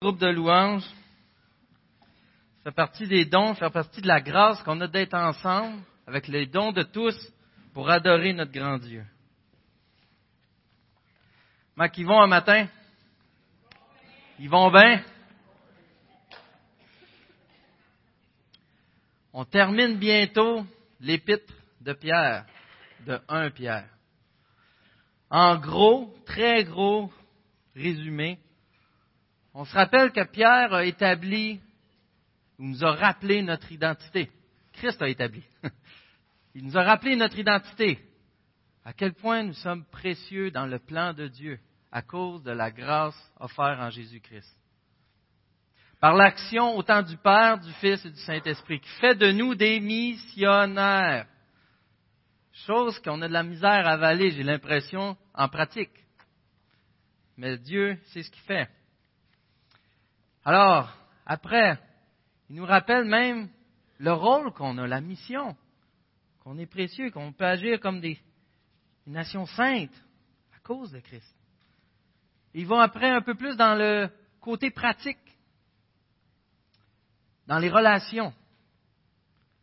groupe de louanges fait partie des dons, fait partie de la grâce qu'on a d'être ensemble avec les dons de tous pour adorer notre grand Dieu. Comment ils vont un matin? Ils vont bien? On termine bientôt l'épître de Pierre, de 1 Pierre. En gros, très gros résumé, on se rappelle que Pierre a établi, ou nous a rappelé notre identité. Christ a établi. Il nous a rappelé notre identité. À quel point nous sommes précieux dans le plan de Dieu à cause de la grâce offerte en Jésus-Christ. Par l'action autant du Père, du Fils et du Saint-Esprit, qui fait de nous des missionnaires. Chose qu'on a de la misère à avaler, j'ai l'impression, en pratique. Mais Dieu, c'est ce qu'il fait. Alors, après, il nous rappelle même le rôle qu'on a, la mission, qu'on est précieux, qu'on peut agir comme des, nations saintes à cause de Christ. Ils vont après un peu plus dans le côté pratique, dans les relations.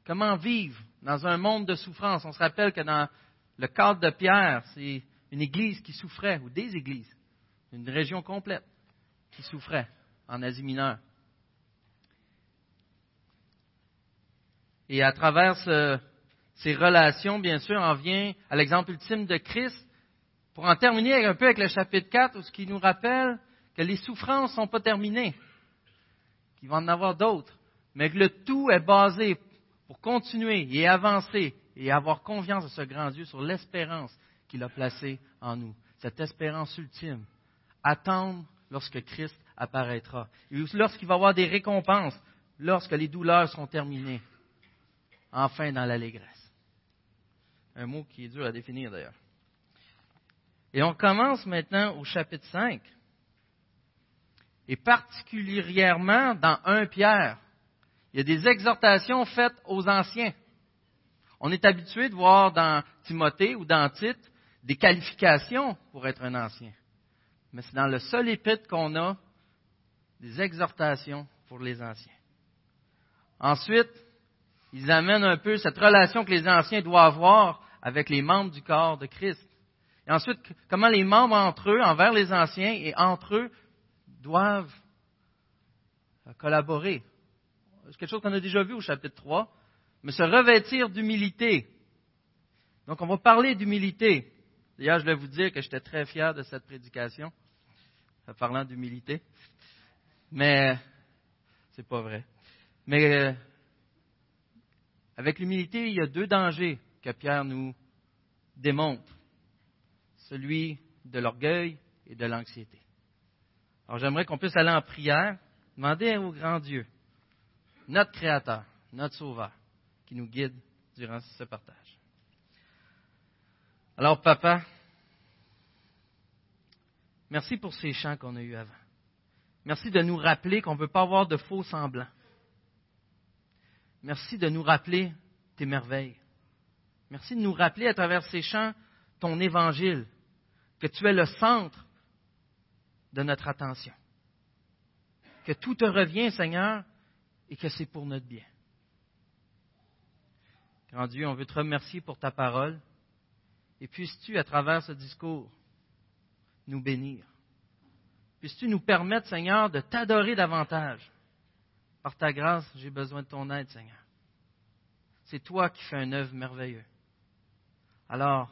Comment vivre dans un monde de souffrance? On se rappelle que dans le cadre de Pierre, c'est une église qui souffrait, ou des églises, une région complète qui souffrait en Asie mineure. Et à travers ces relations, bien sûr, on vient à l'exemple ultime de Christ, pour en terminer un peu avec le chapitre 4, où ce qui nous rappelle que les souffrances ne sont pas terminées, qu'il va en avoir d'autres, mais que le tout est basé pour continuer et avancer et avoir confiance à ce grand Dieu sur l'espérance qu'il a placée en nous, cette espérance ultime. Attendre lorsque Christ apparaîtra. Et lorsqu'il va y avoir des récompenses, lorsque les douleurs seront terminées. Enfin dans l'allégresse. Un mot qui est dur à définir d'ailleurs. Et on commence maintenant au chapitre 5. Et particulièrement dans 1 Pierre. Il y a des exhortations faites aux anciens. On est habitué de voir dans Timothée ou dans Tite des qualifications pour être un ancien. Mais c'est dans le seul épître qu'on a des exhortations pour les anciens. Ensuite, ils amènent un peu cette relation que les anciens doivent avoir avec les membres du corps de Christ. Et ensuite, comment les membres entre eux, envers les anciens et entre eux, doivent collaborer. C'est quelque chose qu'on a déjà vu au chapitre 3, mais se revêtir d'humilité. Donc, on va parler d'humilité. D'ailleurs, je vais vous dire que j'étais très fier de cette prédication, parlant d'humilité. Mais c'est pas vrai. Mais euh, avec l'humilité, il y a deux dangers que Pierre nous démontre. Celui de l'orgueil et de l'anxiété. Alors j'aimerais qu'on puisse aller en prière, demander au grand Dieu, notre Créateur, notre Sauveur, qui nous guide durant ce partage. Alors, papa, merci pour ces chants qu'on a eus avant. Merci de nous rappeler qu'on ne peut pas avoir de faux semblants. Merci de nous rappeler tes merveilles. Merci de nous rappeler à travers ces chants ton évangile, que tu es le centre de notre attention. Que tout te revient, Seigneur, et que c'est pour notre bien. Grand Dieu, on veut te remercier pour ta parole. Et puisses-tu, à travers ce discours, nous bénir. Puisses-tu nous permettre, Seigneur, de t'adorer davantage? Par ta grâce, j'ai besoin de ton aide, Seigneur. C'est toi qui fais un œuvre merveilleux. Alors,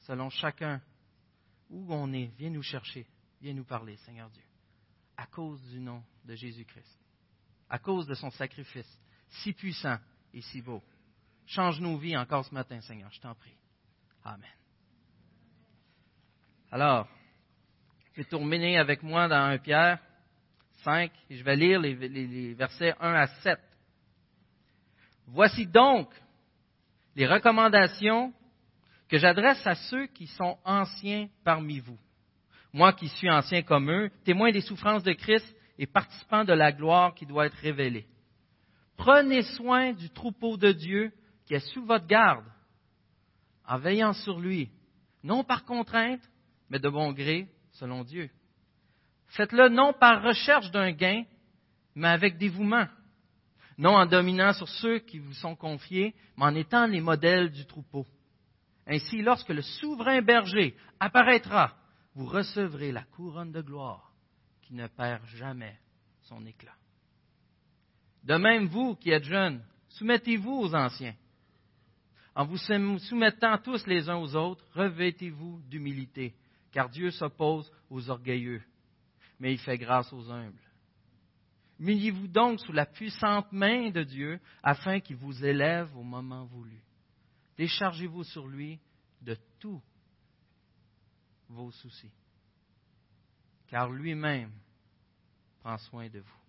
selon chacun, où on est, viens nous chercher, viens nous parler, Seigneur Dieu, à cause du nom de Jésus-Christ, à cause de son sacrifice, si puissant et si beau. Change nos vies encore ce matin, Seigneur, je t'en prie. Amen. Alors, je vais terminer avec moi dans 1 Pierre 5 et je vais lire les, versets 1 à 7. Voici donc les recommandations que j'adresse à ceux qui sont anciens parmi vous. Moi qui suis ancien comme eux, témoin des souffrances de Christ et participant de la gloire qui doit être révélée. Prenez soin du troupeau de Dieu qui est sous votre garde, en veillant sur lui, non par contrainte, mais de bon gré, selon Dieu. Faites-le non par recherche d'un gain, mais avec dévouement. Non en dominant sur ceux qui vous sont confiés, mais en étant les modèles du troupeau. Ainsi, lorsque le souverain berger apparaîtra, vous recevrez la couronne de gloire qui ne perd jamais son éclat. De même, vous qui êtes jeunes, soumettez-vous aux anciens. En vous soumettant tous les uns aux autres, revêtez-vous d'humilité, car Dieu s'oppose aux orgueilleux, mais il fait grâce aux humbles. Humiliez-vous donc sous la puissante main de Dieu, afin qu'il vous élève au moment voulu. Déchargez-vous sur lui de tous vos soucis, car lui-même prend soin de vous.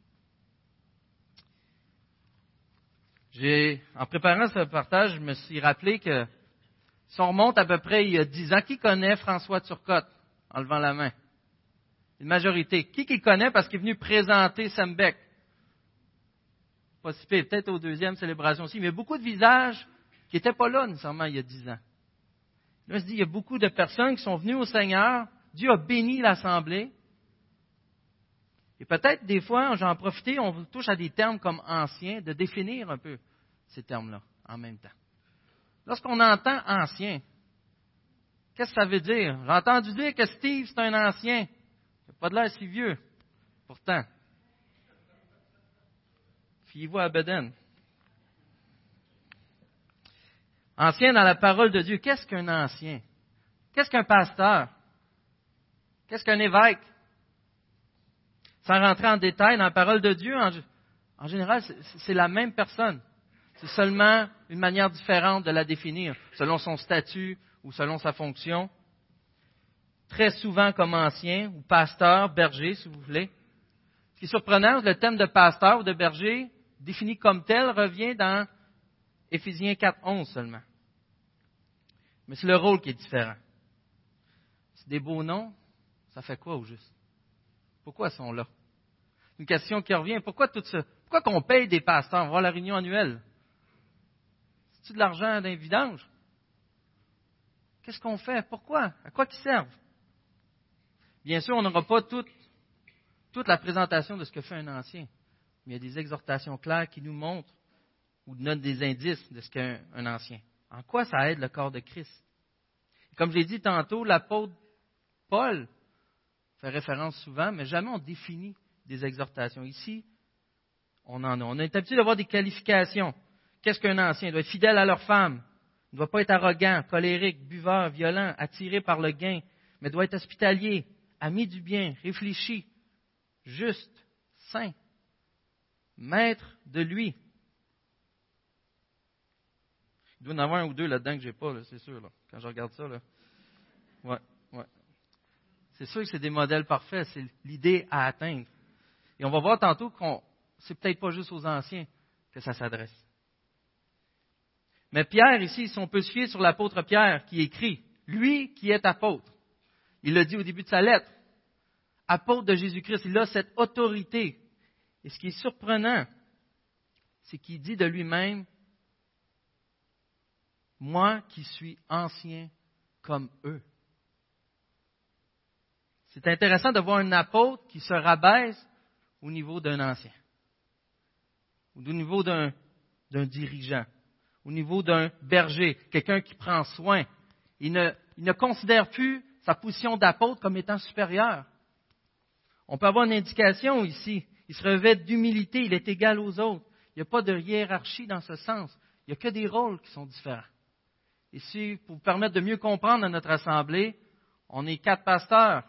J'ai, en préparant ce partage, je me suis rappelé que si on remonte à peu près il y a dix ans, qui connaît François Turcotte? En levant la main? Une majorité. Qui qui connaît parce qu'il est venu présenter Sembec? Pas si peut-être aux deuxième célébration aussi, mais beaucoup de visages qui n'étaient pas là nécessairement il y a dix ans. Là, je dis, il y a beaucoup de personnes qui sont venues au Seigneur. Dieu a béni l'Assemblée. Et peut-être des fois, j'en profite, on touche à des termes comme anciens, de définir un peu ces termes-là en même temps. Lorsqu'on entend ancien, qu'est-ce que ça veut dire? J'ai entendu dire que Steve, c'est un ancien. Il n'a pas de l'air si vieux. Pourtant. Fiez-vous à Beden. Ancien dans la parole de Dieu. Qu'est-ce qu'un ancien? Qu'est-ce qu'un pasteur? Qu'est-ce qu'un évêque? Sans rentrer en détail dans la parole de Dieu, en, général, c'est la même personne. C'est seulement une manière différente de la définir, selon son statut ou selon sa fonction. Très souvent comme ancien ou pasteur, berger, si vous voulez. Ce qui est surprenant, le thème de pasteur ou de berger, défini comme tel, revient dans Éphésiens 4.11 seulement. Mais c'est le rôle qui est différent. C'est des beaux noms, ça fait quoi au juste? Pourquoi ils sont là? Une question qui revient. Pourquoi tout ça? Pourquoi qu'on paye des pasteurs? On va voir la réunion annuelle. C'est-tu de l'argent d'un vidange? Qu'est-ce qu'on fait? Pourquoi? À quoi ils servent? Bien sûr, on n'aura pas toute, la présentation de ce que fait un ancien. Mais il y a des exhortations claires qui nous montrent ou donnent des indices de ce qu'est un, ancien. En quoi ça aide le corps de Christ? Comme je l'ai dit tantôt, l'apôtre Paul fait référence souvent, mais jamais on définit des exhortations. Ici, on en a. On est habitué d'avoir des qualifications. Qu'est-ce qu'un ancien? Doit être fidèle à leur femme. Ne doit pas être arrogant, colérique, buveur, violent, attiré par le gain, mais doit être hospitalier, ami du bien, réfléchi, juste, saint, maître de lui. Il doit y en avoir un ou deux là-dedans que j'ai pas, c'est sûr, quand je regarde ça. Là. Ouais, ouais. C'est sûr que c'est des modèles parfaits, c'est l'idée à atteindre. Et on va voir tantôt qu'on c'est peut-être pas juste aux anciens que ça s'adresse. Mais Pierre, ici, si on peut se fier sur l'apôtre Pierre qui écrit, lui qui est apôtre, il le dit au début de sa lettre, apôtre de Jésus-Christ, il a cette autorité. Et ce qui est surprenant, c'est qu'il dit de lui-même, moi qui suis ancien comme eux. C'est intéressant de voir un apôtre qui se rabaisse au niveau d'un ancien, au niveau d'un, dirigeant, au niveau d'un berger, quelqu'un qui prend soin. Il ne, considère plus sa position d'apôtre comme étant supérieure. On peut avoir une indication ici. Il se revêt d'humilité, il est égal aux autres. Il n'y a pas de hiérarchie dans ce sens. Il n'y a que des rôles qui sont différents. Ici, pour vous permettre de mieux comprendre notre assemblée, on est quatre pasteurs.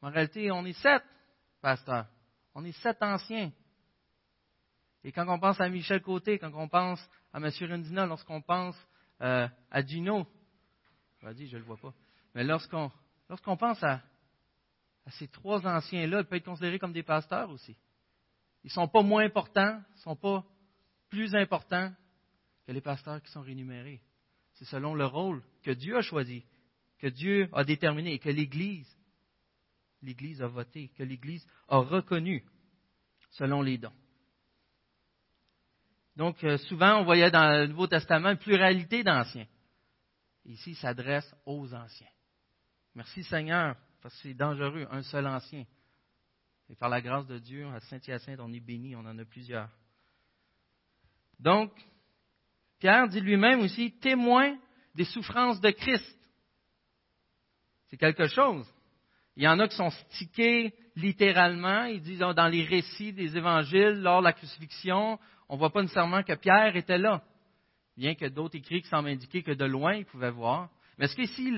En réalité, on est sept pasteur. On est sept anciens. Et quand on pense à Michel Côté, quand on pense à M. Rendina, lorsqu'on pense euh, à Gino, je dit, je ne le vois pas, mais lorsqu'on pense à, à, ces trois anciens-là, ils peuvent être considérés comme des pasteurs aussi. Ils ne sont pas moins importants, ils ne sont pas plus importants que les pasteurs qui sont rémunérés. C'est selon le rôle que Dieu a choisi, que Dieu a déterminé et que l'Église l'Église a voté, que l'Église a reconnu selon les dons. Donc, euh, souvent, on voyait dans le Nouveau Testament une pluralité d'anciens. Ici, il s'adresse aux anciens. Merci Seigneur parce que c'est dangereux, un seul ancien. Et par la grâce de Dieu, à Saint-Hyacinthe, on est béni, on en a plusieurs. Donc, Pierre dit lui-même aussi, témoin des souffrances de Christ. C'est quelque chose. Il y en a qui sont stickés littéralement. Ils disent dans les récits des évangiles, lors de la crucifixion, on ne voit pas nécessairement que Pierre était là. Bien que d'autres écrits qui semblent indiquer que de loin, il pouvait voir. Mais est-ce qu'ici,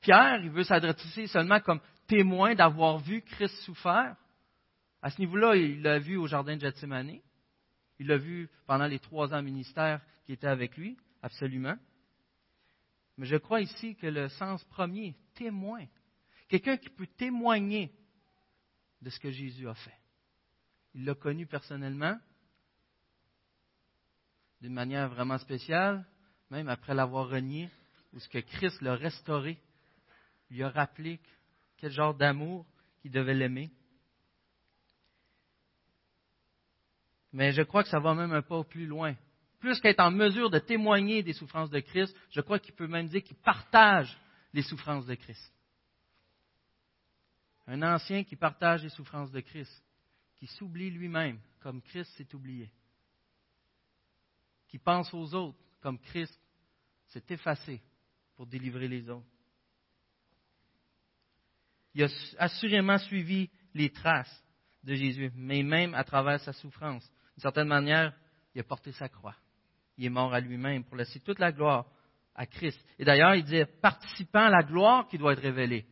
Pierre, il veut s'adresser seulement comme témoin d'avoir vu Christ souffert? À ce niveau-là, il l'a vu au jardin de Gethsemane. Il l'a vu pendant les trois ans ministère qui était avec lui, absolument. Mais je crois ici que le sens premier, témoin, quelqu'un qui peut témoigner de ce que Jésus a fait. Il l'a connu personnellement, d'une manière vraiment spéciale, même après l'avoir renié, ou ce que Christ l'a restauré, lui a rappelé quel genre d'amour qu'il devait l'aimer. Mais je crois que ça va même un pas plus loin. Plus qu'être en mesure de témoigner des souffrances de Christ, je crois qu'il peut même dire qu'il partage les souffrances de Christ. Un ancien qui partage les souffrances de Christ, qui s'oublie lui-même comme Christ s'est oublié, qui pense aux autres comme Christ s'est effacé pour délivrer les autres. Il a assurément suivi les traces de Jésus, mais même à travers sa souffrance. D'une certaine manière, il a porté sa croix. Il est mort à lui-même pour laisser toute la gloire à Christ. Et d'ailleurs, il dit participant à la gloire qui doit être révélée.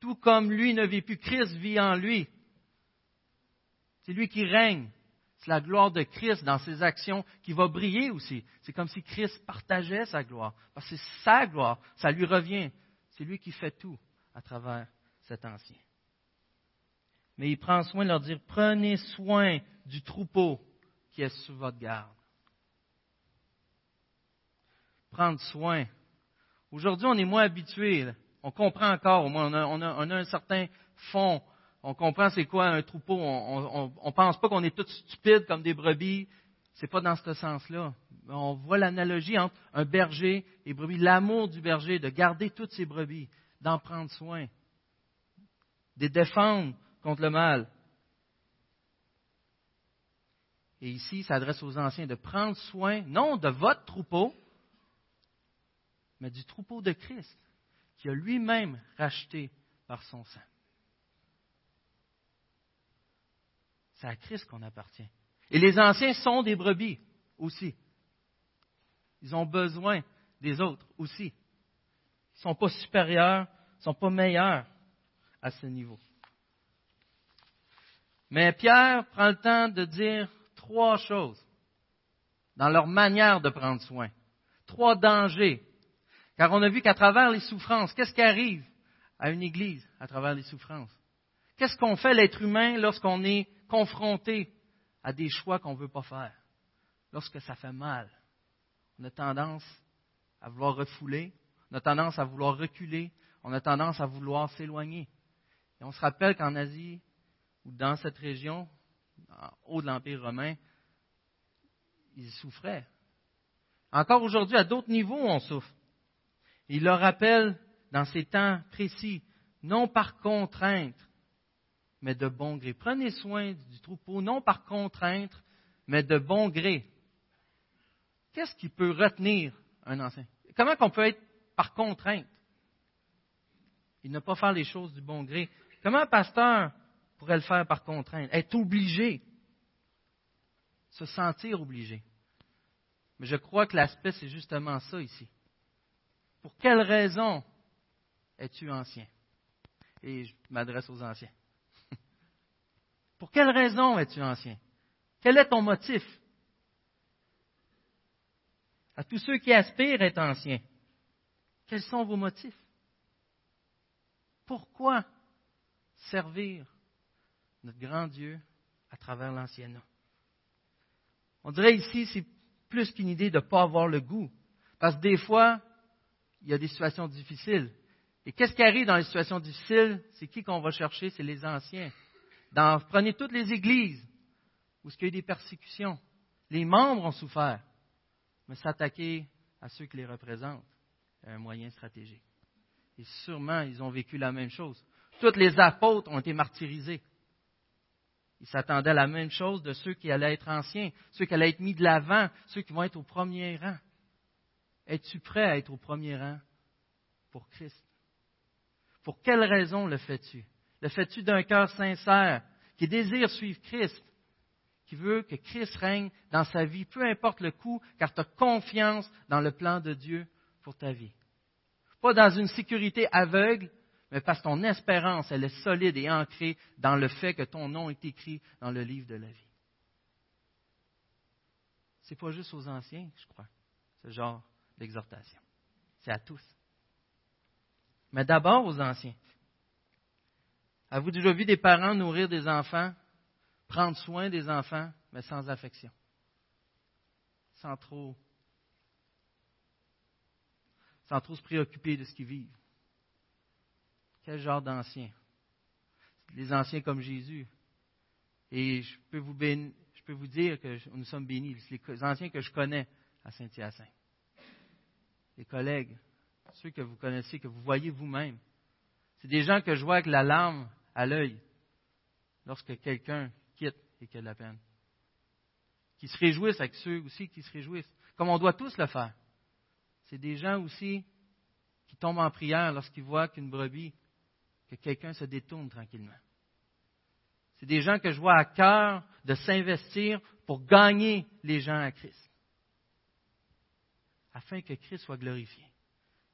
Tout comme lui ne vit plus, Christ vit en lui. C'est lui qui règne. C'est la gloire de Christ dans ses actions qui va briller aussi. C'est comme si Christ partageait sa gloire. Parce que c'est sa gloire, ça lui revient. C'est lui qui fait tout à travers cet ancien. Mais il prend soin de leur dire, prenez soin du troupeau qui est sous votre garde. Prendre soin. Aujourd'hui, on est moins habitué. On comprend encore, au moins, on a, un certain fond. On comprend c'est quoi un troupeau. On ne pense pas qu'on est tous stupides comme des brebis. C'est pas dans ce sens-là. On voit l'analogie entre un berger et brebis. L'amour du berger, de garder toutes ses brebis, d'en prendre soin, de les défendre contre le mal. Et ici, il s'adresse aux anciens de prendre soin, non de votre troupeau, mais du troupeau de Christ, qui a lui-même racheté par son sang. C'est à Christ qu'on appartient. Et les anciens sont des brebis aussi. Ils ont besoin des autres aussi. Ils ne sont pas supérieurs, ils ne sont pas meilleurs à ce niveau. Mais Pierre prend le temps de dire trois choses dans leur manière de prendre soin. Trois dangers. Car on a vu qu'à travers les souffrances, qu'est-ce qui arrive à une Église à travers les souffrances? Qu'est-ce qu'on fait l'être humain lorsqu'on est confronté à des choix qu'on ne veut pas faire? Lorsque ça fait mal. On a tendance à vouloir refouler, on a tendance à vouloir reculer, on a tendance à vouloir s'éloigner. Et on se rappelle qu'en Asie, ou dans cette région, haut de l'Empire romain, ils souffraient. Encore aujourd'hui, à d'autres niveaux, on souffre. Il leur rappelle, dans ces temps précis, non par contrainte, mais de bon gré. Prenez soin du troupeau, non par contrainte, mais de bon gré. Qu'est-ce qui peut retenir un ancien? Comment on peut être par contrainte? Il ne pas faire les choses du bon gré. Comment un pasteur pourrait le faire par contrainte? Être obligé se sentir obligé. Mais je crois que l'aspect, c'est justement ça ici. Pour quelle raison es-tu ancien? Et je m'adresse aux anciens. Pour quelle raison es-tu ancien? Quel est ton motif? À tous ceux qui aspirent à être anciens, quels sont vos motifs? Pourquoi servir notre grand Dieu à travers l'anciennat? On dirait ici, c'est plus qu'une idée de ne pas avoir le goût. Parce que des fois, il y a des situations difficiles. Et qu'est-ce qui arrive dans les situations difficiles? C'est qui qu'on va chercher? C'est les anciens. Prenez toutes les églises où il y a eu des persécutions. Les membres ont souffert. Mais s'attaquer à ceux qui les représentent est un moyen stratégique. Et sûrement, ils ont vécu la même chose. Tous les apôtres ont été martyrisés. Ils s'attendaient à la même chose de ceux qui allaient être anciens, ceux qui allaient être mis de l'avant, ceux qui vont être au premier rang. Es-tu prêt à être au premier rang pour Christ? Pour quelle raison le fais-tu? Le fais-tu d'un cœur sincère qui désire suivre Christ, qui veut que Christ règne dans sa vie, peu importe le coût, car tu as confiance dans le plan de Dieu pour ta vie? Pas dans une sécurité aveugle, mais parce que ton espérance, elle est solide et ancrée dans le fait que ton nom est écrit dans le livre de la vie. Ce n'est pas juste aux anciens, je crois, ce genre d'exhortation. C'est à tous. Mais d'abord aux anciens. Avez-vous déjà vu des parents nourrir des enfants, prendre soin des enfants, mais sans affection, sans trop, sans trop se préoccuper de ce qu'ils vivent? Quel genre d'anciens? Les anciens comme Jésus. Et je peux vous, je peux vous dire que nous sommes bénis. Les anciens que je connais à Saint-Hyacinthe. Les collègues, ceux que vous connaissez, que vous voyez vous-même. C'est des gens que je vois avec la larme à l'œil lorsque quelqu'un quitte et qu'il a de la peine. Qui se réjouissent avec ceux aussi qui se réjouissent. Comme on doit tous le faire. C'est des gens aussi qui tombent en prière lorsqu'ils voient qu'une brebis que quelqu'un se détourne tranquillement. C'est des gens que je vois à cœur de s'investir pour gagner les gens à Christ, afin que Christ soit glorifié.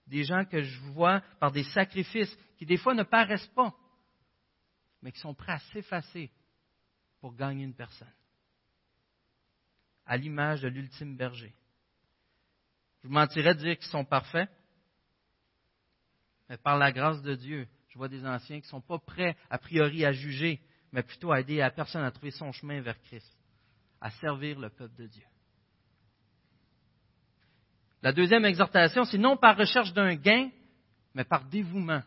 Des gens que je vois par des sacrifices qui des fois ne paraissent pas, mais qui sont prêts à s'effacer pour gagner une personne, à l'image de l'ultime berger. Je vous mentirais de dire qu'ils sont parfaits, mais par la grâce de Dieu, je vois des anciens qui ne sont pas prêts, a priori, à juger, mais plutôt à aider la personne à trouver son chemin vers Christ, à servir le peuple de Dieu. La deuxième exhortation, c'est non par recherche d'un gain, mais par dévouement.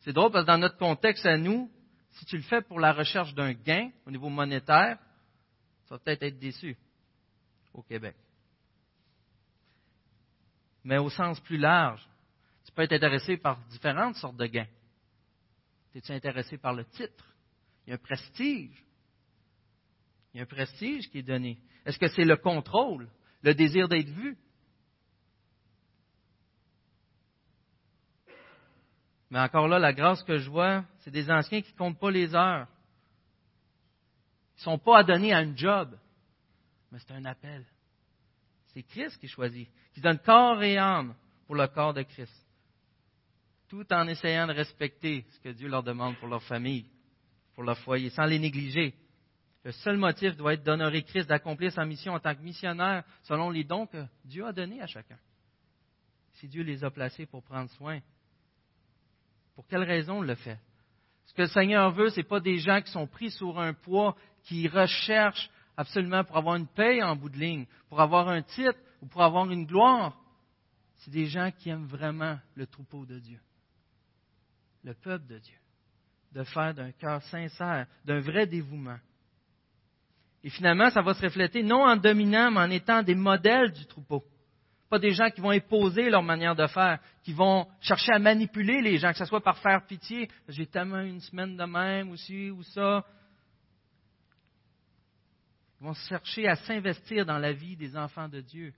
C'est drôle parce que dans notre contexte à nous, si tu le fais pour la recherche d'un gain au niveau monétaire, tu vas peut-être être déçu au Québec. Mais au sens plus large, tu peux être intéressé par différentes sortes de gains. Es-tu intéressé par le titre? Il y a un prestige. Il y a un prestige qui est donné. Est-ce que c'est le contrôle, le désir d'être vu? Mais encore là, la grâce que je vois, c'est des anciens qui ne comptent pas les heures. Ils ne sont pas adonnés à un job, mais c'est un appel. C'est Christ qui choisit, qui donne corps et âme pour le corps de Christ tout en essayant de respecter ce que Dieu leur demande pour leur famille, pour leur foyer, sans les négliger. Le seul motif doit être d'honorer Christ, d'accomplir sa mission en tant que missionnaire selon les dons que Dieu a donnés à chacun. Si Dieu les a placés pour prendre soin, pour quelle raison le fait? Ce que le Seigneur veut, ce n'est pas des gens qui sont pris sur un poids, qui recherchent absolument pour avoir une paix en bout de ligne, pour avoir un titre ou pour avoir une gloire. C'est des gens qui aiment vraiment le troupeau de Dieu le peuple de Dieu, de faire d'un cœur sincère, d'un vrai dévouement. Et finalement, ça va se refléter non en dominant, mais en étant des modèles du troupeau. Pas des gens qui vont imposer leur manière de faire, qui vont chercher à manipuler les gens, que ce soit par faire pitié. J'ai tellement une semaine de même, aussi, ou ça. Ils vont chercher à s'investir dans la vie des enfants de Dieu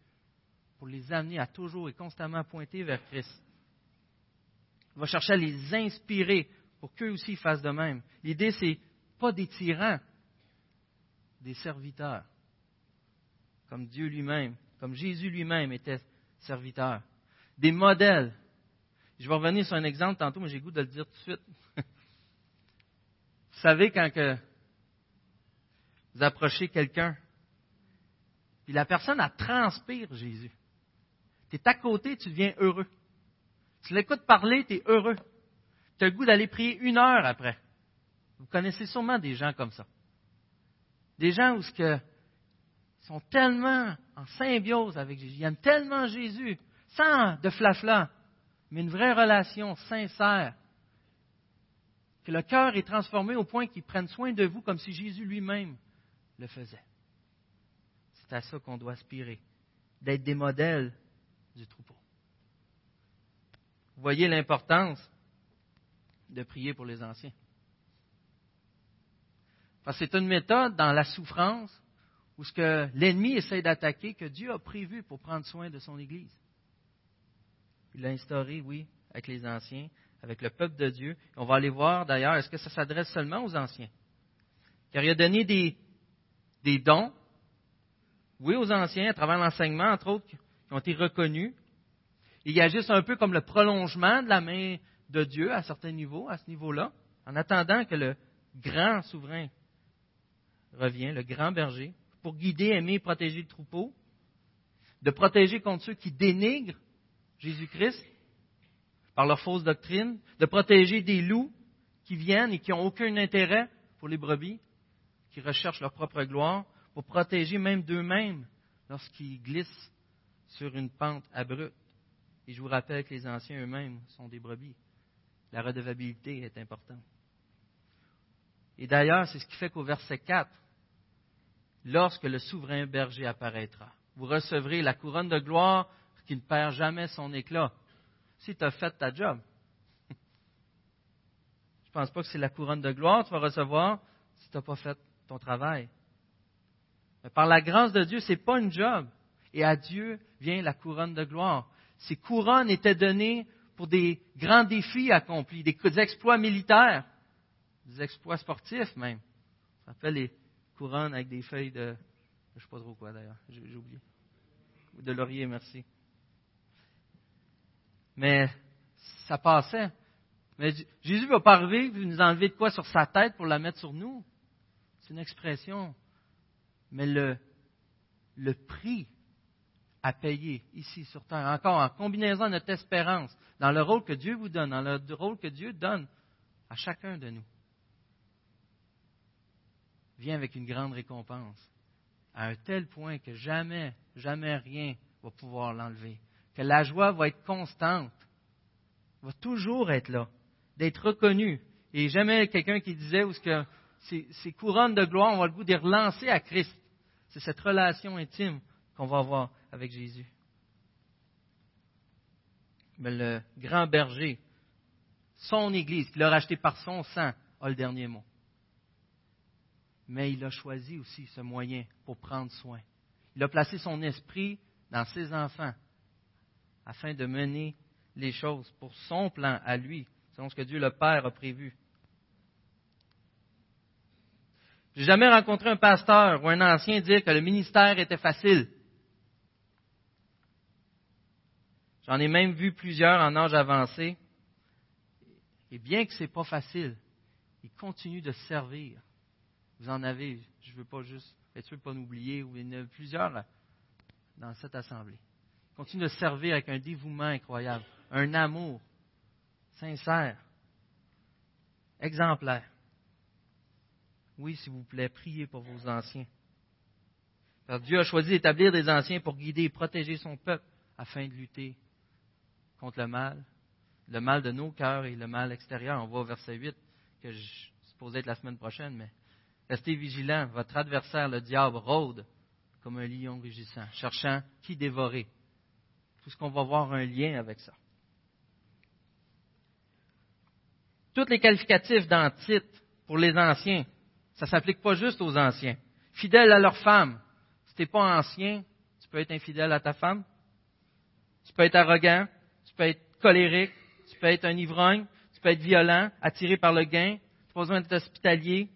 pour les amener à toujours et constamment pointer vers Christ. Il va chercher à les inspirer pour qu'eux aussi fassent de même. L'idée, c'est pas des tyrans, des serviteurs, comme Dieu lui-même, comme Jésus lui-même était serviteur. Des modèles. Je vais revenir sur un exemple tantôt, mais j'ai goût de le dire tout de suite. vous savez, quand que vous approchez quelqu'un, puis la personne, a transpire Jésus. Tu es à côté, tu deviens heureux. Tu l'écoutes parler, tu es heureux. Tu as le goût d'aller prier une heure après. Vous connaissez sûrement des gens comme ça. Des gens où ce que sont tellement en symbiose avec Jésus, ils aiment tellement Jésus, sans de flafla, mais une vraie relation sincère, que le cœur est transformé au point qu'ils prennent soin de vous comme si Jésus lui-même le faisait. C'est à ça qu'on doit aspirer, d'être des modèles du troupeau. Vous voyez l'importance de prier pour les anciens. Parce que c'est une méthode dans la souffrance où ce que l'ennemi essaie d'attaquer, que Dieu a prévu pour prendre soin de son Église. Il l'a instauré, oui, avec les anciens, avec le peuple de Dieu. on va aller voir d'ailleurs, est-ce que ça s'adresse seulement aux anciens? Car il a donné des, des dons, oui, aux anciens, à travers l'enseignement, entre autres, qui ont été reconnus. Il y a juste un peu comme le prolongement de la main de Dieu à certains niveaux, à ce niveau-là, en attendant que le grand souverain revienne, le grand berger, pour guider, aimer et protéger le troupeau, de protéger contre ceux qui dénigrent Jésus-Christ par leur fausse doctrine, de protéger des loups qui viennent et qui n'ont aucun intérêt pour les brebis, qui recherchent leur propre gloire, pour protéger même d'eux-mêmes lorsqu'ils glissent sur une pente abrupte. Et je vous rappelle que les anciens eux-mêmes sont des brebis. La redevabilité est importante. Et d'ailleurs, c'est ce qui fait qu'au verset 4, lorsque le souverain berger apparaîtra, vous recevrez la couronne de gloire qui ne perd jamais son éclat. Si tu as fait ta job. Je ne pense pas que c'est la couronne de gloire que tu vas recevoir si tu n'as pas fait ton travail. Mais par la grâce de Dieu, ce n'est pas une job. Et à Dieu vient la couronne de gloire. Ces couronnes étaient données pour des grands défis accomplis, des exploits militaires, des exploits sportifs même. Ça s'appelle les couronnes avec des feuilles de, je ne sais pas trop quoi d'ailleurs, j'ai oublié. De laurier, merci. Mais ça passait. Mais Jésus ne va pas arriver et nous enlever de quoi sur sa tête pour la mettre sur nous? C'est une expression. Mais le, le prix à payer ici sur terre, encore en combinaison de notre espérance, dans le rôle que Dieu vous donne, dans le rôle que Dieu donne à chacun de nous, vient avec une grande récompense, à un tel point que jamais, jamais rien va pouvoir l'enlever, que la joie va être constante, va toujours être là, d'être reconnu. Et jamais quelqu'un qui disait où ce que ces, couronnes de gloire, on va le goût de relancer à Christ. C'est cette relation intime qu'on va avoir avec Jésus. Mais le grand berger, son Église, qu'il a racheté par son sang, a le dernier mot. Mais il a choisi aussi ce moyen pour prendre soin. Il a placé son esprit dans ses enfants afin de mener les choses pour son plan à lui, selon ce que Dieu le Père a prévu. J'ai jamais rencontré un pasteur ou un ancien dire que le ministère était facile. J'en ai même vu plusieurs en âge avancé. Et bien que ce n'est pas facile, ils continuent de servir. Vous en avez, je ne veux pas juste de ne pas l'oublier, il y en a plusieurs dans cette assemblée. Ils continuent de servir avec un dévouement incroyable, un amour sincère, exemplaire. Oui, s'il vous plaît, priez pour vos anciens. Car Dieu a choisi d'établir des anciens pour guider et protéger son peuple afin de lutter contre le mal, le mal de nos cœurs et le mal extérieur. On voit au verset 8 que je supposais être la semaine prochaine, mais restez vigilants. Votre adversaire, le diable, rôde comme un lion rugissant, cherchant qui dévorer. Tout ce qu'on va voir un lien avec ça. Tous les qualificatifs dans titre pour les anciens, ça ne s'applique pas juste aux anciens. Fidèles à leur femme. Si tu n'es pas ancien, tu peux être infidèle à ta femme. Tu peux être arrogant tu peux être colérique, tu peux être un ivrogne, tu peux être violent, attiré par le gain, tu n'as pas besoin d'être hospitalier,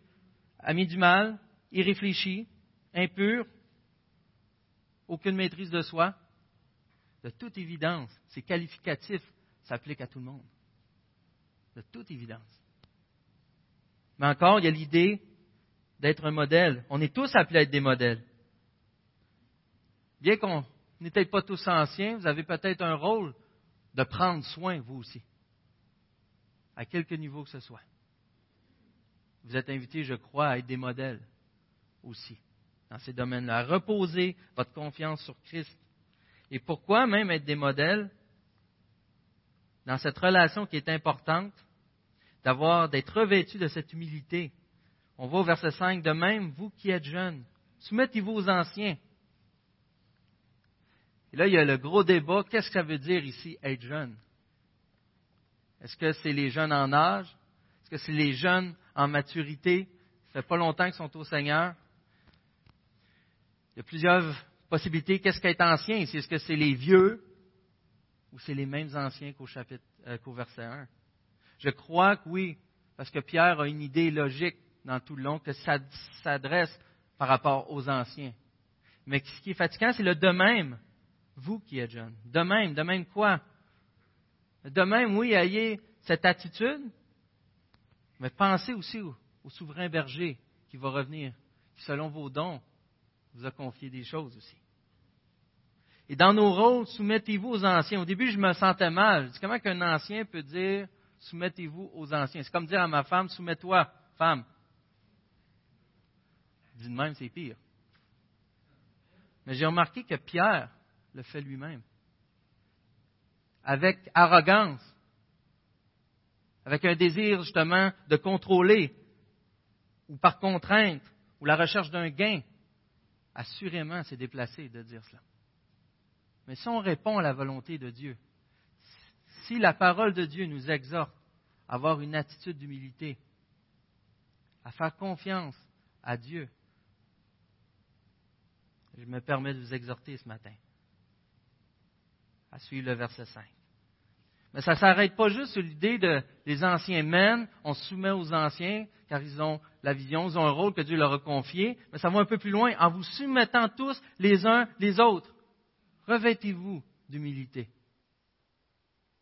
ami du mal, irréfléchi, impur, aucune maîtrise de soi. De toute évidence, ces qualificatifs s'appliquent à tout le monde. De toute évidence. Mais encore, il y a l'idée d'être un modèle. On est tous appelés à être des modèles. Bien qu'on n'était pas tous anciens, vous avez peut-être un rôle de prendre soin, vous aussi, à quelque niveau que ce soit. Vous êtes invités, je crois, à être des modèles aussi dans ces domaines-là, à reposer votre confiance sur Christ. Et pourquoi même être des modèles dans cette relation qui est importante, d'avoir, d'être revêtu de cette humilité? On va au verset 5, de même, vous qui êtes jeunes, soumettez-vous aux anciens. Et là, il y a le gros débat. Qu'est-ce que ça veut dire ici, être jeune? Est-ce que c'est les jeunes en âge? Que c'est les jeunes en maturité? Ça fait pas longtemps qu'ils sont au Seigneur. Il y a plusieurs possibilités. Qu'est-ce qu'être ancien? Est-ce que c'est les vieux ou c'est les mêmes anciens qu'au chapitre, euh, qu'au verset 1? Je crois que oui, parce que Pierre a une idée logique dans tout le long que ça s'adresse par rapport aux anciens. Mais ce qui est fatigant, c'est le de même. Vous qui êtes jeunes. De même. De même quoi? De même, oui, ayez cette attitude, mais pensez aussi au, souverain berger qui va revenir, qui, selon vos dons, vous a confié des choses aussi. Et dans nos rôles, soumettez-vous aux anciens. Au début, je me sentais mal. Je dis, comment qu'un ancien peut dire soumettez-vous aux anciens? C'est comme dire à ma femme, soumets-toi, femme. Dit de même, c'est pire. Mais j'ai remarqué que Pierre le fait lui-même. Avec arrogance. Avec un désir justement de contrôler. Ou par contrainte. Ou la recherche d'un gain. Assurément, c'est déplacé de dire cela. Mais si on répond à la volonté de Dieu, si la parole de Dieu nous exhorte à avoir une attitude d'humilité, à faire confiance à Dieu, je me permets de vous exhorter ce matin à suivre le verset 5. Mais ça ne s'arrête pas juste sur l'idée de les anciens mènent, on se soumet aux anciens, car ils ont la vision, ils ont un rôle que Dieu leur a confié, mais ça va un peu plus loin, en vous soumettant tous les uns les autres. Revêtez-vous d'humilité.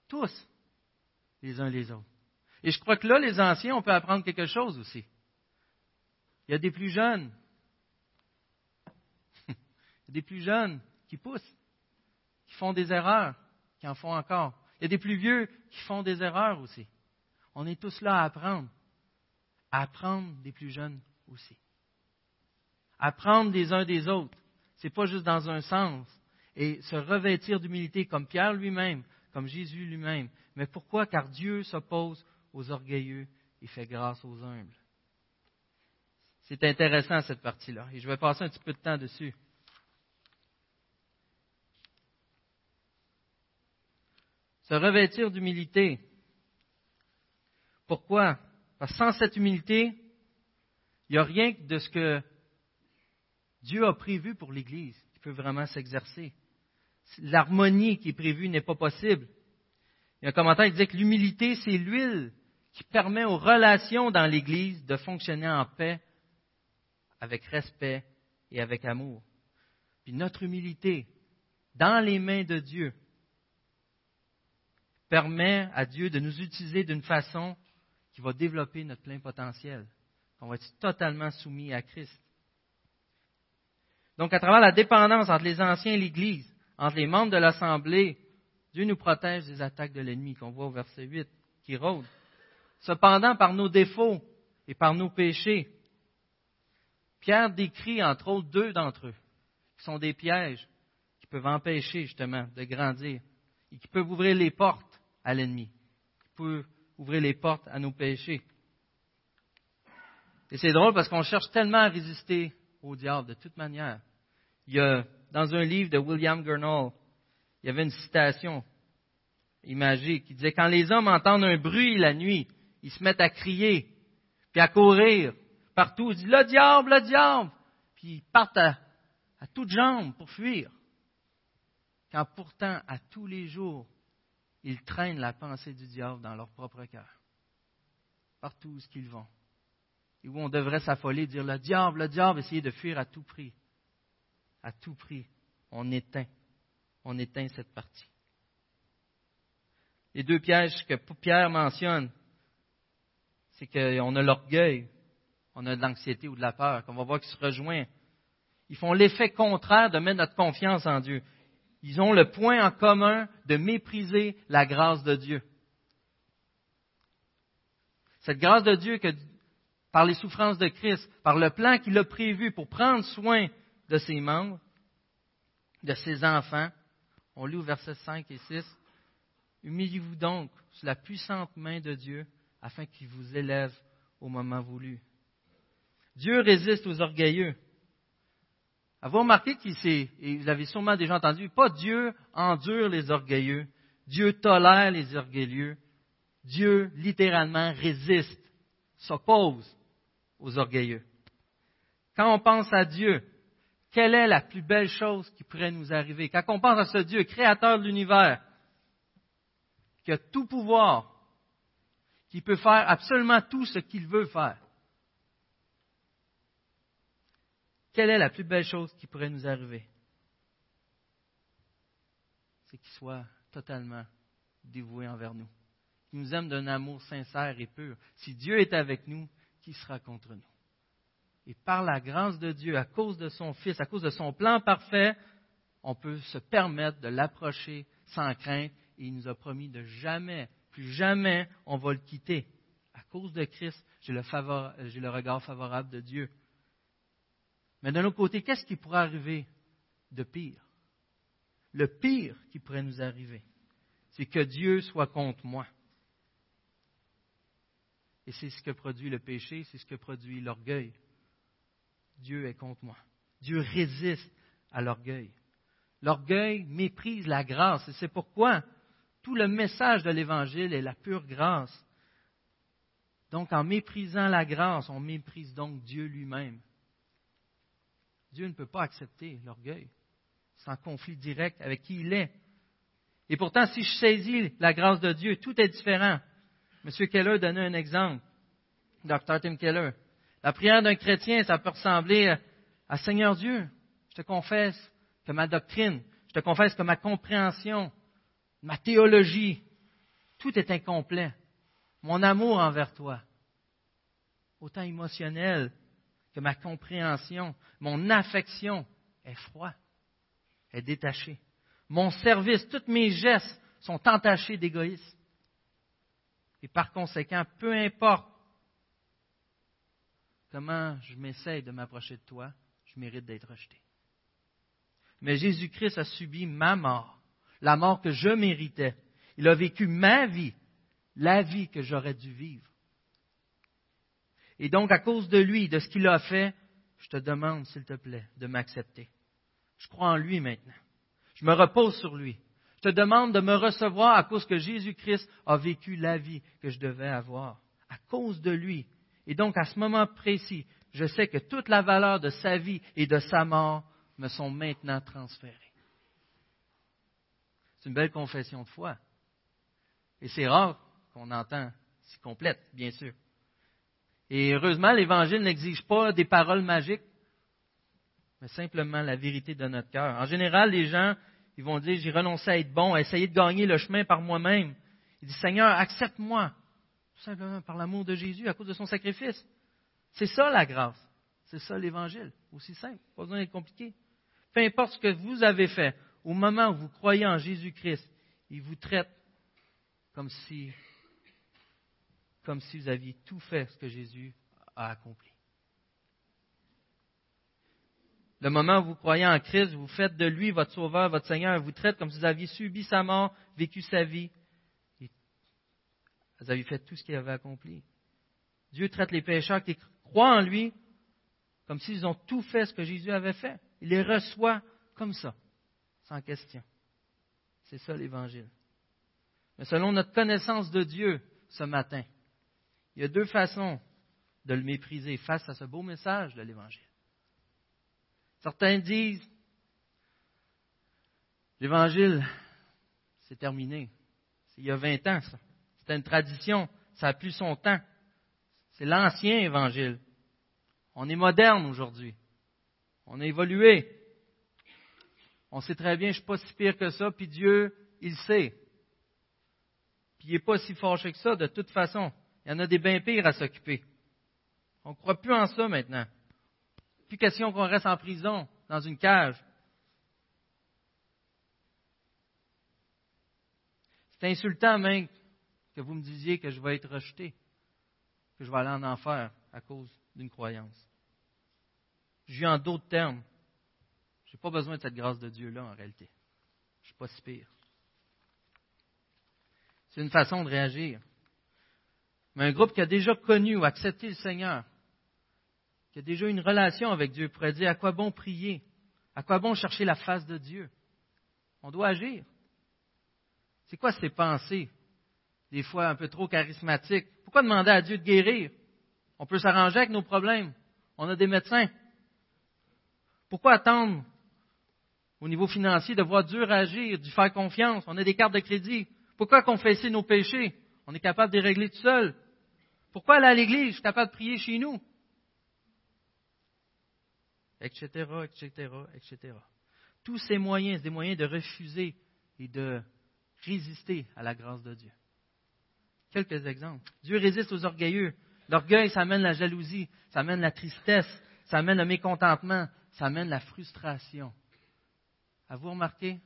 Tous, les uns les autres. Et je crois que là, les anciens, on peut apprendre quelque chose aussi. Il y a des plus jeunes. Il y a des plus jeunes qui poussent, qui font des erreurs, qui en font encore. Il y a des plus vieux qui font des erreurs aussi. On est tous là à apprendre. À apprendre des plus jeunes aussi. Apprendre des uns des autres. Ce n'est pas juste dans un sens. Et se revêtir d'humilité comme Pierre lui-même, comme Jésus lui-même. Mais pourquoi? Car Dieu s'oppose aux orgueilleux et fait grâce aux humbles. C'est intéressant cette partie-là. Et je vais passer un petit peu de temps dessus. Se revêtir d'humilité. Pourquoi? Parce que sans cette humilité, il n'y a rien de ce que Dieu a prévu pour l'Église qui peut vraiment s'exercer. L'harmonie qui est prévue n'est pas possible. Il y a un commentaire qui disait que l'humilité, c'est l'huile qui permet aux relations dans l'Église de fonctionner en paix, avec respect et avec amour. Puis notre humilité, dans les mains de Dieu, permet à Dieu de nous utiliser d'une façon qui va développer notre plein potentiel. On va être totalement soumis à Christ. Donc, à travers la dépendance entre les anciens et l'Église, entre les membres de l'Assemblée, Dieu nous protège des attaques de l'ennemi qu'on voit au verset 8 qui rôde. Cependant, par nos défauts et par nos péchés, Pierre décrit entre autres deux d'entre eux, qui sont des pièges qui peuvent empêcher justement de grandir et qui peuvent ouvrir les portes à l'ennemi, qui peuvent ouvrir les portes à nos péchés. Et c'est drôle parce qu'on cherche tellement à résister au diable de toute manière. Il y a, dans un livre de William Gurnall, il y avait une citation imagée qui disait Quand les hommes entendent un bruit la nuit, ils se mettent à crier, puis à courir partout. Ils disent Le diable, le diable Puis ils partent à, à toutes jambes pour fuir. Quand pourtant, à tous les jours, ils traînent la pensée du diable dans leur propre cœur. Partout où ils vont. Et où on devrait s'affoler, dire le diable, le diable, essayer de fuir à tout prix. À tout prix. On éteint. On éteint cette partie. Les deux pièges que Pierre mentionne, c'est qu'on a l'orgueil, on a de l'anxiété ou de la peur, qu'on va voir qui se rejoint. Ils font l'effet contraire de mettre notre confiance en Dieu. Ils ont le point en commun de mépriser la grâce de Dieu. Cette grâce de Dieu que, par les souffrances de Christ, par le plan qu'il a prévu pour prendre soin de ses membres, de ses enfants, on lit au verset 5 et 6, Humiliez-vous donc sous la puissante main de Dieu afin qu'il vous élève au moment voulu. Dieu résiste aux orgueilleux. Avez-vous remarqué qu'il s'est, et vous avez sûrement déjà entendu, pas Dieu endure les orgueilleux, Dieu tolère les orgueilleux, Dieu littéralement résiste s'oppose aux orgueilleux. Quand on pense à Dieu, quelle est la plus belle chose qui pourrait nous arriver? Quand on pense à ce Dieu, créateur de l'univers, qui a tout pouvoir, qui peut faire absolument tout ce qu'il veut faire, quelle est la plus belle chose qui pourrait nous arriver? C'est qu'il soit totalement dévoué envers nous, qu'il nous aime d'un amour sincère et pur. Si Dieu est avec nous, qui sera contre nous? Et par la grâce de Dieu, à cause de son Fils, à cause de son plan parfait, on peut se permettre de l'approcher sans crainte. Et il nous a promis de jamais, plus jamais, on va le quitter. À cause de Christ, j'ai le, le regard favorable de Dieu. Mais d'un autre côté, qu'est-ce qui pourrait arriver de pire? Le pire qui pourrait nous arriver, c'est que Dieu soit contre moi. Et c'est ce que produit le péché, c'est ce que produit l'orgueil. Dieu est contre moi. Dieu résiste à l'orgueil. L'orgueil méprise la grâce et c'est pourquoi tout le message de l'Évangile est la pure grâce. Donc en méprisant la grâce, on méprise donc Dieu lui-même. Dieu ne peut pas accepter l'orgueil. C'est conflit direct avec qui il est. Et pourtant, si je saisis la grâce de Dieu, tout est différent. M. Keller donnait un exemple. Dr. Tim Keller. La prière d'un chrétien, ça peut ressembler à Seigneur Dieu, je te confesse que ma doctrine, je te confesse que ma compréhension, ma théologie, tout est incomplet. Mon amour envers toi, autant émotionnel que ma compréhension, mon affection est froid, est détaché. Mon service, tous mes gestes sont entachés d'égoïsme. Et par conséquent, peu importe comment je m'essaye de m'approcher de toi, je mérite d'être rejeté. Mais Jésus-Christ a subi ma mort, la mort que je méritais. Il a vécu ma vie, la vie que j'aurais dû vivre. Et donc, à cause de lui, de ce qu'il a fait, je te demande, s'il te plaît, de m'accepter. Je crois en lui maintenant. Je me repose sur lui. Je te demande de me recevoir à cause que Jésus-Christ a vécu la vie que je devais avoir. À cause de lui, et donc, à ce moment précis, je sais que toute la valeur de sa vie et de sa mort me sont maintenant transférées. C'est une belle confession de foi. Et c'est rare qu'on entend si complète, bien sûr. Et heureusement, l'Évangile n'exige pas des paroles magiques, mais simplement la vérité de notre cœur. En général, les gens, ils vont dire, j'ai renoncé à être bon, à essayer de gagner le chemin par moi-même. Ils disent, Seigneur, accepte-moi simplement par l'amour de Jésus, à cause de son sacrifice. C'est ça la grâce. C'est ça l'évangile. Aussi simple. Pas besoin d'être compliqué. Peu importe ce que vous avez fait, au moment où vous croyez en Jésus-Christ, il vous traite comme si, comme si vous aviez tout fait ce que Jésus a accompli. Le moment où vous croyez en Christ, vous faites de lui votre sauveur, votre Seigneur, vous traite comme si vous aviez subi sa mort, vécu sa vie, vous avez fait tout ce qu'il avait accompli. Dieu traite les pécheurs qui croient en lui comme s'ils ont tout fait ce que Jésus avait fait. Il les reçoit comme ça, sans question. C'est ça l'Évangile. Mais selon notre connaissance de Dieu ce matin, il y a deux façons de le mépriser face à ce beau message de l'Évangile. Certains disent, l'Évangile, c'est terminé. C'est il y a 20 ans, ça. C'est une tradition, ça a plus son temps. C'est l'ancien évangile. On est moderne aujourd'hui. On a évolué. On sait très bien, je ne suis pas si pire que ça, puis Dieu, il sait. Puis il n'est pas si fâché que ça, de toute façon. Il y en a des bien pires à s'occuper. On ne croit plus en ça maintenant. Plus question qu'on reste en prison, dans une cage. C'est insultant même que vous me disiez que je vais être rejeté, que je vais aller en enfer à cause d'une croyance. Je vis en d'autres termes. Je n'ai pas besoin de cette grâce de Dieu-là en réalité. Je ne suis pas si pire. C'est une façon de réagir. Mais un groupe qui a déjà connu ou accepté le Seigneur, qui a déjà une relation avec Dieu, pourrait dire à quoi bon prier, à quoi bon chercher la face de Dieu? On doit agir. C'est quoi ces pensées des fois un peu trop charismatiques? Pourquoi demander à Dieu de guérir? On peut s'arranger avec nos problèmes. On a des médecins. Pourquoi attendre au niveau financier de voir Dieu agir, de faire confiance? On a des cartes de crédit. Pourquoi confesser nos péchés? On est capable de les régler tout seul. Pourquoi aller à l'église? Je suis capable de prier chez nous. Etc., etc., etc. Tous ces moyens, c'est des moyens de refuser et de résister à la grâce de Dieu. Quelques exemples. Dieu résiste aux orgueilleux. L'orgueil, ça amène la jalousie, ça amène la tristesse, ça amène le mécontentement, ça amène la frustration. Avez-vous remarqué?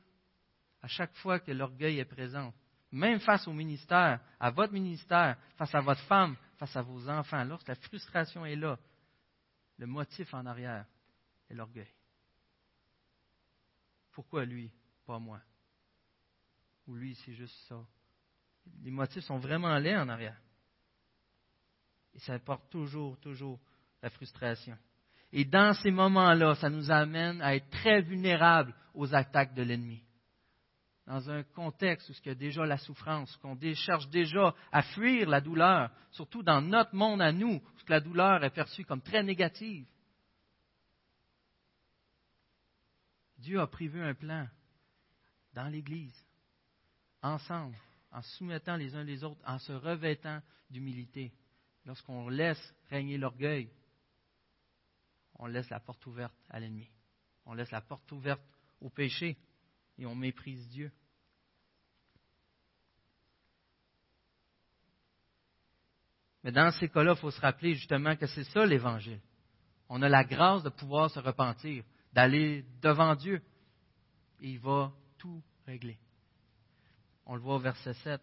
À chaque fois que l'orgueil est présent, même face au ministère, à votre ministère, face à votre femme, face à vos enfants, lorsque la frustration est là, le motif en arrière est l'orgueil. Pourquoi lui, pas moi? Ou lui, c'est juste ça? Les motifs sont vraiment laids en arrière. Et ça apporte toujours, toujours la frustration. Et dans ces moments-là, ça nous amène à être très vulnérables aux attaques de l'ennemi. Dans un contexte où il y a déjà la souffrance, qu'on cherche déjà à fuir la douleur, surtout dans notre monde à nous, où la douleur est perçue comme très négative. Dieu a prévu un plan dans l'Église, ensemble, en soumettant les uns les autres, en se revêtant d'humilité. Lorsqu'on laisse régner l'orgueil, on laisse la porte ouverte à l'ennemi. On laisse la porte ouverte au péché et on méprise Dieu. Mais dans ces cas-là, il faut se rappeler justement que c'est ça l'Évangile. On a la grâce de pouvoir se repentir, d'aller devant Dieu. Et il va tout régler. On le voit au verset 7.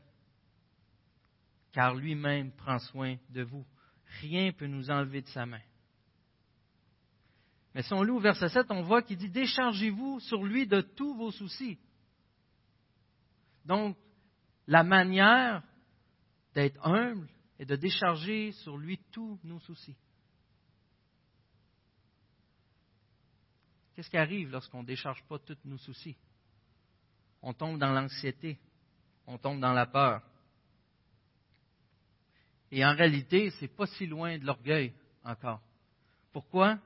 Car lui-même prend soin de vous. Rien ne peut nous enlever de sa main. Mais si on lit au verset 7, on voit qu'il dit Déchargez-vous sur lui de tous vos soucis. Donc, la manière d'être humble est de décharger sur lui tous nos soucis. Qu'est-ce qui arrive lorsqu'on ne décharge pas tous nos soucis? On tombe dans l'anxiété, on tombe dans la peur. Et en réalité, ce n'est pas si loin de l'orgueil encore. Pourquoi?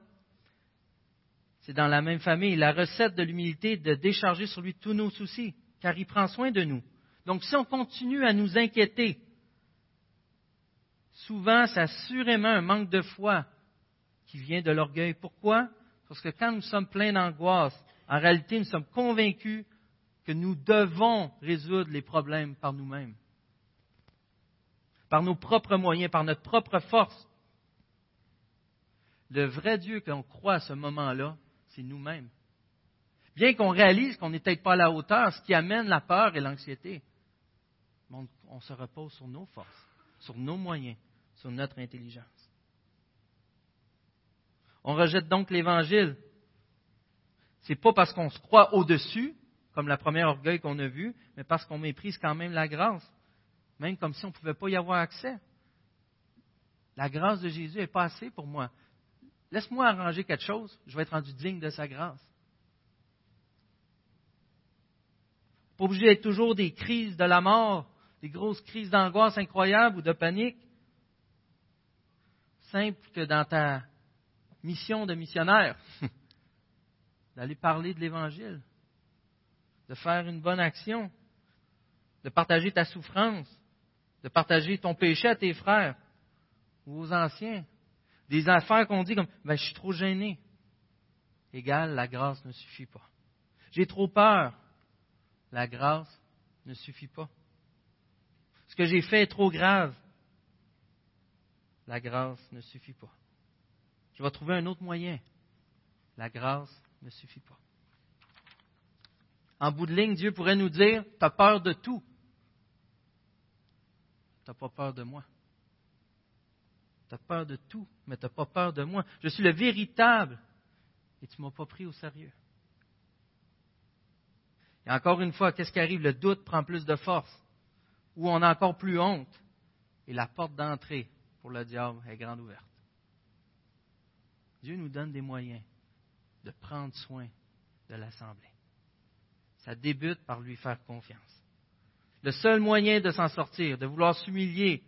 C'est dans la même famille. La recette de l'humilité de décharger sur lui tous nos soucis, car il prend soin de nous. Donc si on continue à nous inquiéter, souvent c'est assurément un manque de foi qui vient de l'orgueil. Pourquoi? Parce que quand nous sommes pleins d'angoisse, en réalité, nous sommes convaincus que nous devons résoudre les problèmes par nous-mêmes, par nos propres moyens, par notre propre force. Le vrai Dieu qu'on croit à ce moment-là, c'est nous-mêmes. Bien qu'on réalise qu'on n'est peut-être pas à la hauteur, ce qui amène la peur et l'anxiété, on, se repose sur nos forces, sur nos moyens, sur notre intelligence. On rejette donc l'Évangile. Ce n'est pas parce qu'on se croit au-dessus, comme la première orgueil qu'on a vue, mais parce qu'on méprise quand même la grâce, même comme si on ne pouvait pas y avoir accès. La grâce de Jésus n'est pas assez pour moi. Laisse-moi arranger quelque chose, je vais être rendu digne de sa grâce. Pas obligé d'être toujours des crises de la mort, des grosses crises d'angoisse incroyables ou de panique. Simple que dans ta mission de missionnaire, d'aller parler de l'Évangile, de faire une bonne action, de partager ta souffrance, de partager ton péché à tes frères ou aux anciens. Des affaires qu'on dit comme ben, Je suis trop gêné. Égal, la grâce ne suffit pas. J'ai trop peur. La grâce ne suffit pas. Ce que j'ai fait est trop grave. La grâce ne suffit pas. Je vais trouver un autre moyen. La grâce ne suffit pas. En bout de ligne, Dieu pourrait nous dire, tu as peur de tout. Tu n'as pas peur de moi. Tu as peur de tout, mais tu n'as pas peur de moi. Je suis le véritable et tu ne m'as pas pris au sérieux. Et encore une fois, qu'est-ce qui arrive? Le doute prend plus de force, ou on a encore plus honte, et la porte d'entrée pour le diable est grande ouverte. Dieu nous donne des moyens de prendre soin de l'Assemblée. Ça débute par lui faire confiance. Le seul moyen de s'en sortir, de vouloir s'humilier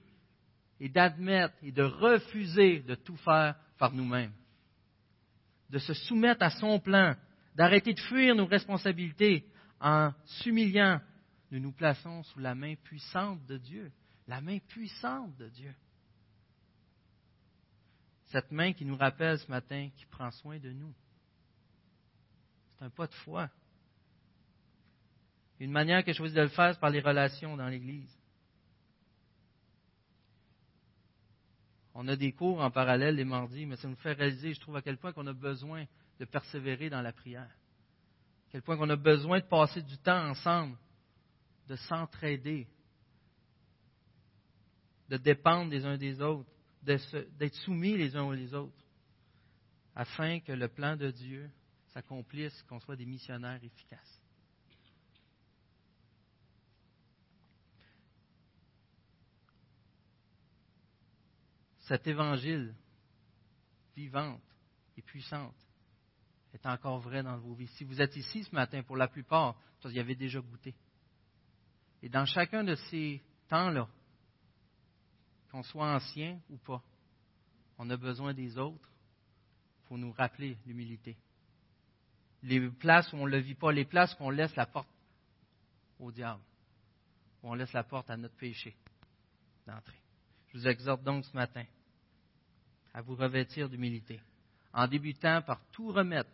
et d'admettre et de refuser de tout faire par nous-mêmes. De se soumettre à son plan, d'arrêter de fuir nos responsabilités en s'humiliant. Nous nous plaçons sous la main puissante de Dieu. La main puissante de Dieu. Cette main qui nous rappelle ce matin, qui prend soin de nous. C'est un pas de foi. Une manière que je choisis de le faire, c'est par les relations dans l'Église. On a des cours en parallèle les mardis, mais ça nous fait réaliser, je trouve, à quel point qu'on a besoin de persévérer dans la prière. À quel point qu'on a besoin de passer du temps ensemble, de s'entraider, de dépendre les uns des autres, d'être soumis les uns aux autres, afin que le plan de Dieu s'accomplisse, qu'on soit des missionnaires efficaces. Cet évangile vivante et puissante est encore vrai dans vos vies. Si vous êtes ici ce matin, pour la plupart, vous y avez déjà goûté. Et dans chacun de ces temps-là, qu'on soit ancien ou pas, on a besoin des autres pour nous rappeler l'humilité. Les places où on ne le vit pas, les places où on laisse la porte au diable, où on laisse la porte à notre péché d'entrer. Je vous exhorte donc ce matin à vous revêtir d'humilité, en débutant par tout remettre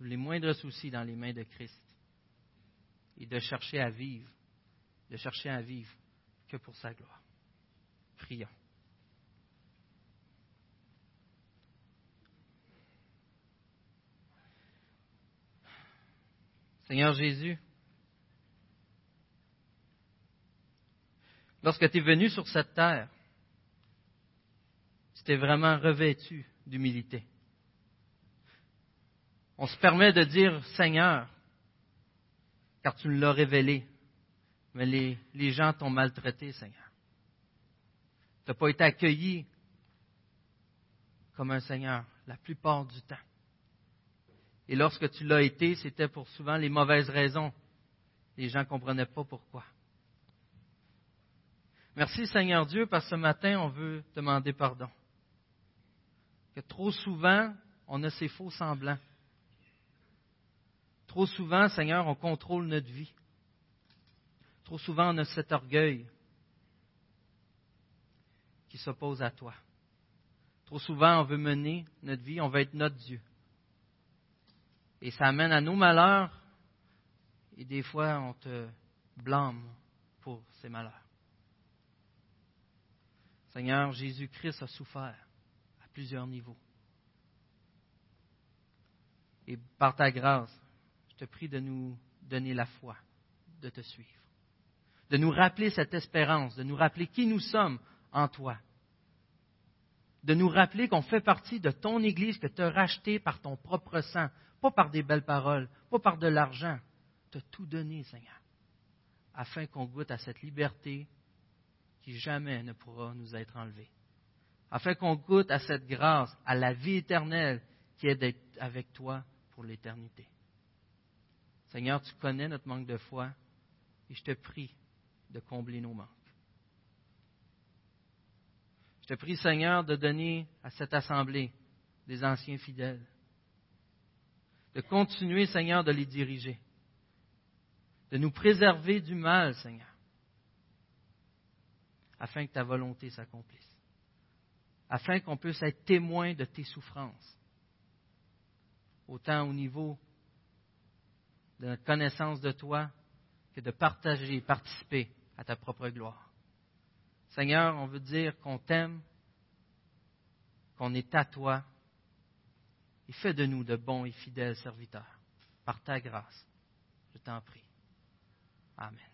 les moindres soucis dans les mains de Christ et de chercher à vivre, de chercher à vivre que pour sa gloire. Prions. Seigneur Jésus, lorsque tu es venu sur cette terre, tu vraiment revêtu d'humilité. On se permet de dire Seigneur, car tu nous l'as révélé, mais les, les gens t'ont maltraité, Seigneur. Tu n'as pas été accueilli comme un Seigneur la plupart du temps. Et lorsque tu l'as été, c'était pour souvent les mauvaises raisons. Les gens ne comprenaient pas pourquoi. Merci Seigneur Dieu, parce ce matin, on veut demander pardon trop souvent, on a ces faux semblants. Trop souvent, Seigneur, on contrôle notre vie. Trop souvent, on a cet orgueil qui s'oppose à toi. Trop souvent, on veut mener notre vie, on veut être notre Dieu. Et ça amène à nos malheurs, et des fois, on te blâme pour ces malheurs. Seigneur, Jésus-Christ a souffert plusieurs niveaux. Et par ta grâce, je te prie de nous donner la foi de te suivre, de nous rappeler cette espérance, de nous rappeler qui nous sommes en toi, de nous rappeler qu'on fait partie de ton Église que tu as rachetée par ton propre sang, pas par des belles paroles, pas par de l'argent. Tu as tout donné, Seigneur, afin qu'on goûte à cette liberté qui jamais ne pourra nous être enlevée afin qu'on goûte à cette grâce, à la vie éternelle qui est d'être avec toi pour l'éternité. Seigneur, tu connais notre manque de foi et je te prie de combler nos manques. Je te prie, Seigneur, de donner à cette assemblée des anciens fidèles, de continuer, Seigneur, de les diriger, de nous préserver du mal, Seigneur, afin que ta volonté s'accomplisse afin qu'on puisse être témoin de tes souffrances, autant au niveau de notre connaissance de toi que de partager, participer à ta propre gloire. Seigneur, on veut dire qu'on t'aime, qu'on est à toi, et fais de nous de bons et fidèles serviteurs, par ta grâce. Je t'en prie. Amen.